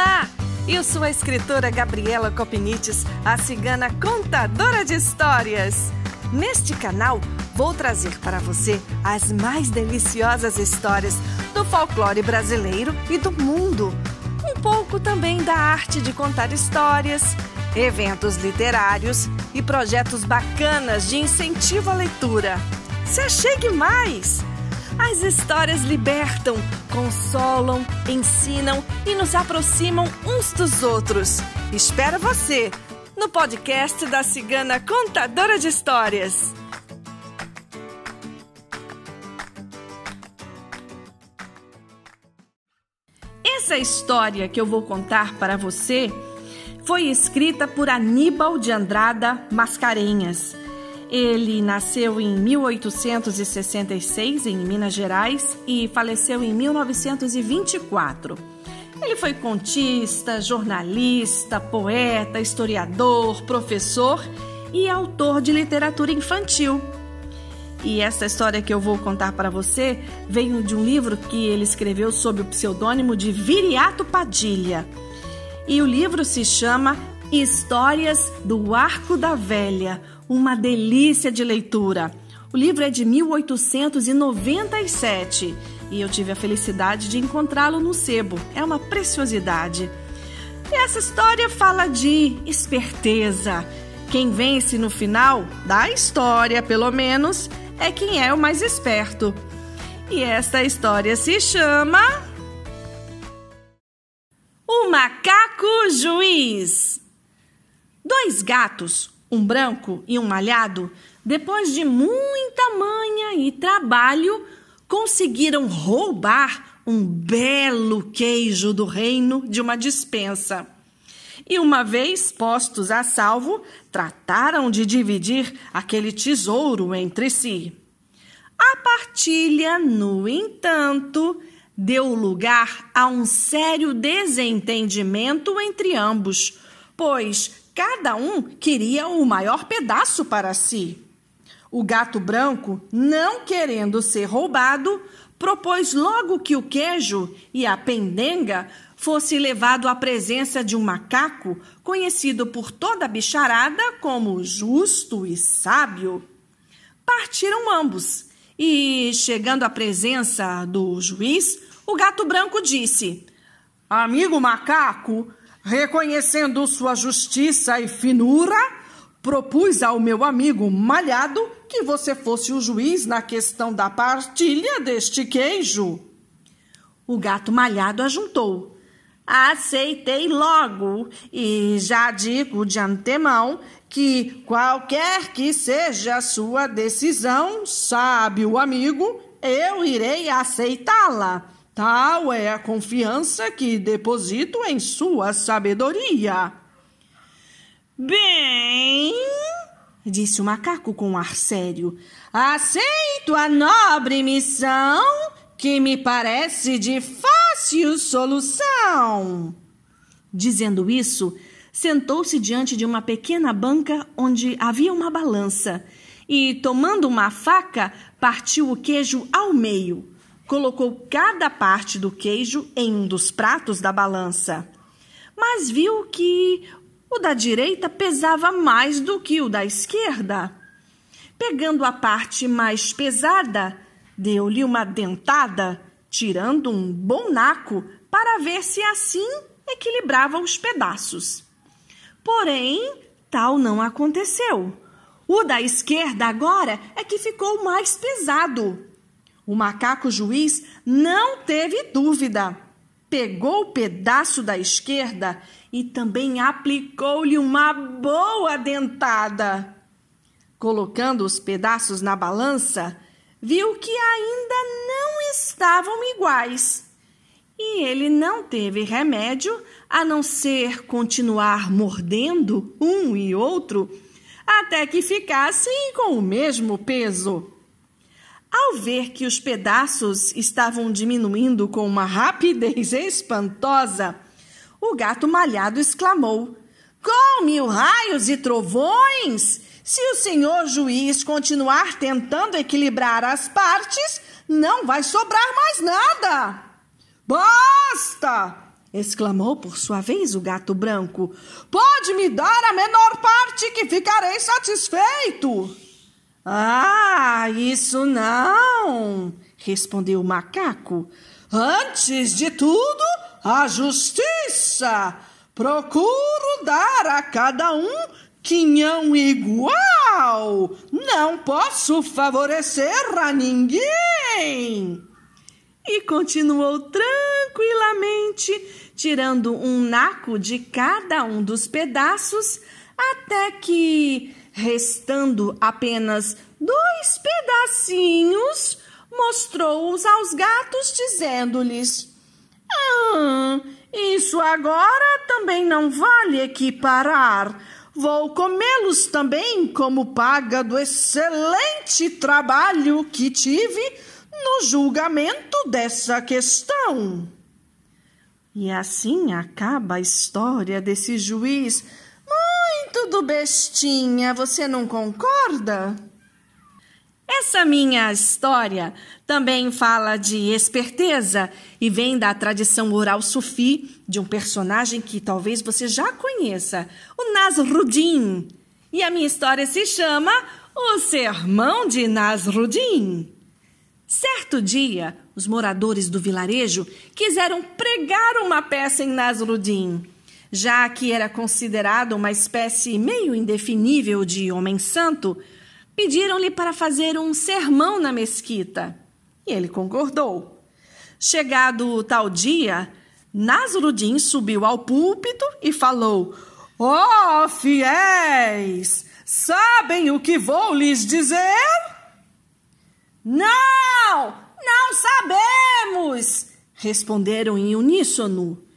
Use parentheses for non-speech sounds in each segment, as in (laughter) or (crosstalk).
Olá! Eu sou a escritora Gabriela Copinites, a cigana contadora de histórias. Neste canal, vou trazer para você as mais deliciosas histórias do folclore brasileiro e do mundo. Um pouco também da arte de contar histórias, eventos literários e projetos bacanas de incentivo à leitura. Se achegue mais! As histórias libertam, consolam, ensinam e nos aproximam uns dos outros. Espero você no podcast da Cigana Contadora de Histórias. Essa história que eu vou contar para você foi escrita por Aníbal de Andrada Mascarenhas ele nasceu em 1866 em Minas Gerais e faleceu em 1924. Ele foi contista, jornalista, poeta, historiador, professor e autor de literatura infantil. E essa história que eu vou contar para você veio de um livro que ele escreveu sob o pseudônimo de Viriato Padilha. E o livro se chama Histórias do Arco da Velha, uma delícia de leitura. O livro é de 1897 e eu tive a felicidade de encontrá-lo no sebo. É uma preciosidade. E essa história fala de esperteza. Quem vence no final da história, pelo menos, é quem é o mais esperto. E esta história se chama O Macaco Juiz. Dois gatos, um branco e um malhado, depois de muita manha e trabalho, conseguiram roubar um belo queijo do reino de uma dispensa. E uma vez postos a salvo, trataram de dividir aquele tesouro entre si. A partilha, no entanto, deu lugar a um sério desentendimento entre ambos, pois Cada um queria o maior pedaço para si. O gato branco, não querendo ser roubado, propôs logo que o queijo e a pendenga fosse levado à presença de um macaco conhecido por toda a bicharada como justo e sábio. Partiram ambos e, chegando à presença do juiz, o gato branco disse: Amigo macaco, Reconhecendo sua justiça e finura, propus ao meu amigo Malhado que você fosse o juiz na questão da partilha deste queijo. O gato Malhado ajuntou. Aceitei logo e já digo de antemão que qualquer que seja a sua decisão, sabe o amigo, eu irei aceitá-la Tal é a confiança que deposito em sua sabedoria. Bem, disse o macaco com um ar sério, aceito a nobre missão que me parece de fácil solução. Dizendo isso, sentou-se diante de uma pequena banca onde havia uma balança e, tomando uma faca, partiu o queijo ao meio colocou cada parte do queijo em um dos pratos da balança, mas viu que o da direita pesava mais do que o da esquerda. Pegando a parte mais pesada, deu-lhe uma dentada, tirando um bom naco para ver se assim equilibrava os pedaços. Porém, tal não aconteceu. O da esquerda agora é que ficou mais pesado. O macaco juiz não teve dúvida. Pegou o pedaço da esquerda e também aplicou-lhe uma boa dentada. Colocando os pedaços na balança, viu que ainda não estavam iguais. E ele não teve remédio a não ser continuar mordendo um e outro até que ficassem com o mesmo peso. Ao ver que os pedaços estavam diminuindo com uma rapidez espantosa, o gato malhado exclamou: Com mil raios e trovões! Se o senhor juiz continuar tentando equilibrar as partes, não vai sobrar mais nada. Basta! exclamou por sua vez o gato branco. Pode me dar a menor parte que ficarei satisfeito. Ah, isso não, respondeu o macaco. Antes de tudo, a justiça. Procuro dar a cada um quinhão igual. Não posso favorecer a ninguém. E continuou tranquilamente, tirando um naco de cada um dos pedaços, até que, restando apenas dois pedacinhos, mostrou-os aos gatos, dizendo-lhes: Ah, isso agora também não vale equiparar. Vou comê-los também como paga do excelente trabalho que tive no julgamento dessa questão. E assim acaba a história desse juiz bestinha, você não concorda? Essa minha história também fala de esperteza e vem da tradição oral sufi de um personagem que talvez você já conheça, o Nasruddin. E a minha história se chama O Sermão de Nasruddin. Certo dia, os moradores do vilarejo quiseram pregar uma peça em Nasruddin, já que era considerado uma espécie meio indefinível de homem santo Pediram-lhe para fazer um sermão na mesquita e ele concordou. Chegado tal dia, Nasruddin subiu ao púlpito e falou: Ó oh, fiéis, sabem o que vou lhes dizer? Não, não sabemos, responderam em uníssono.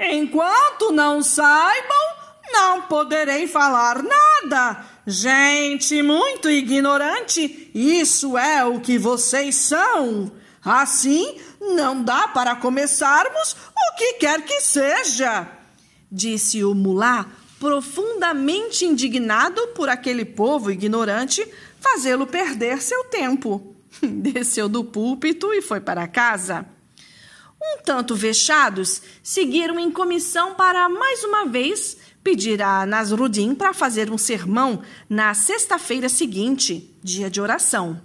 Enquanto não saibam, não poderei falar nada Gente muito ignorante, isso é o que vocês são. Assim, não dá para começarmos o que quer que seja, disse o mulá, profundamente indignado por aquele povo ignorante fazê-lo perder seu tempo. (laughs) Desceu do púlpito e foi para casa. Um tanto vexados, seguiram em comissão para mais uma vez pedir a Nasruddin para fazer um sermão na sexta-feira seguinte, dia de oração.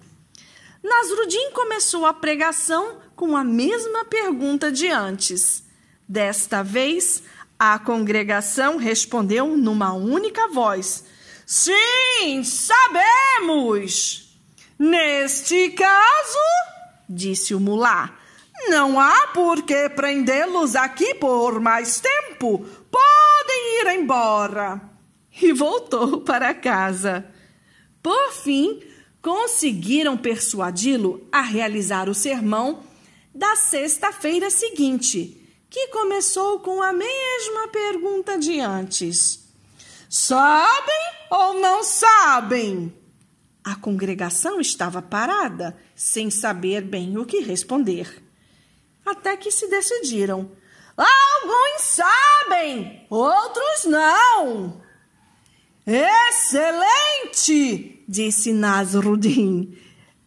Nasruddin começou a pregação com a mesma pergunta de antes. Desta vez, a congregação respondeu numa única voz: Sim, sabemos! Neste caso, disse o mulá, não há por que prendê-los aqui por mais tempo, podem ir embora. E voltou para casa. Por fim, conseguiram persuadi-lo a realizar o sermão da sexta-feira seguinte, que começou com a mesma pergunta de antes: Sabem ou não sabem? A congregação estava parada, sem saber bem o que responder. Até que se decidiram. Alguns sabem, outros não. Excelente, disse Nasruddin.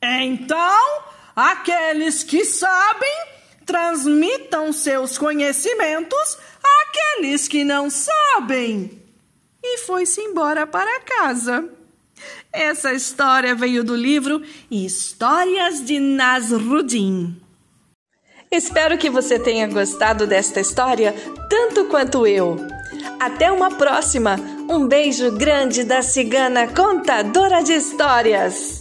Então, aqueles que sabem, transmitam seus conhecimentos àqueles que não sabem. E foi-se embora para casa. Essa história veio do livro Histórias de Nasruddin. Espero que você tenha gostado desta história tanto quanto eu. Até uma próxima! Um beijo grande da cigana contadora de histórias!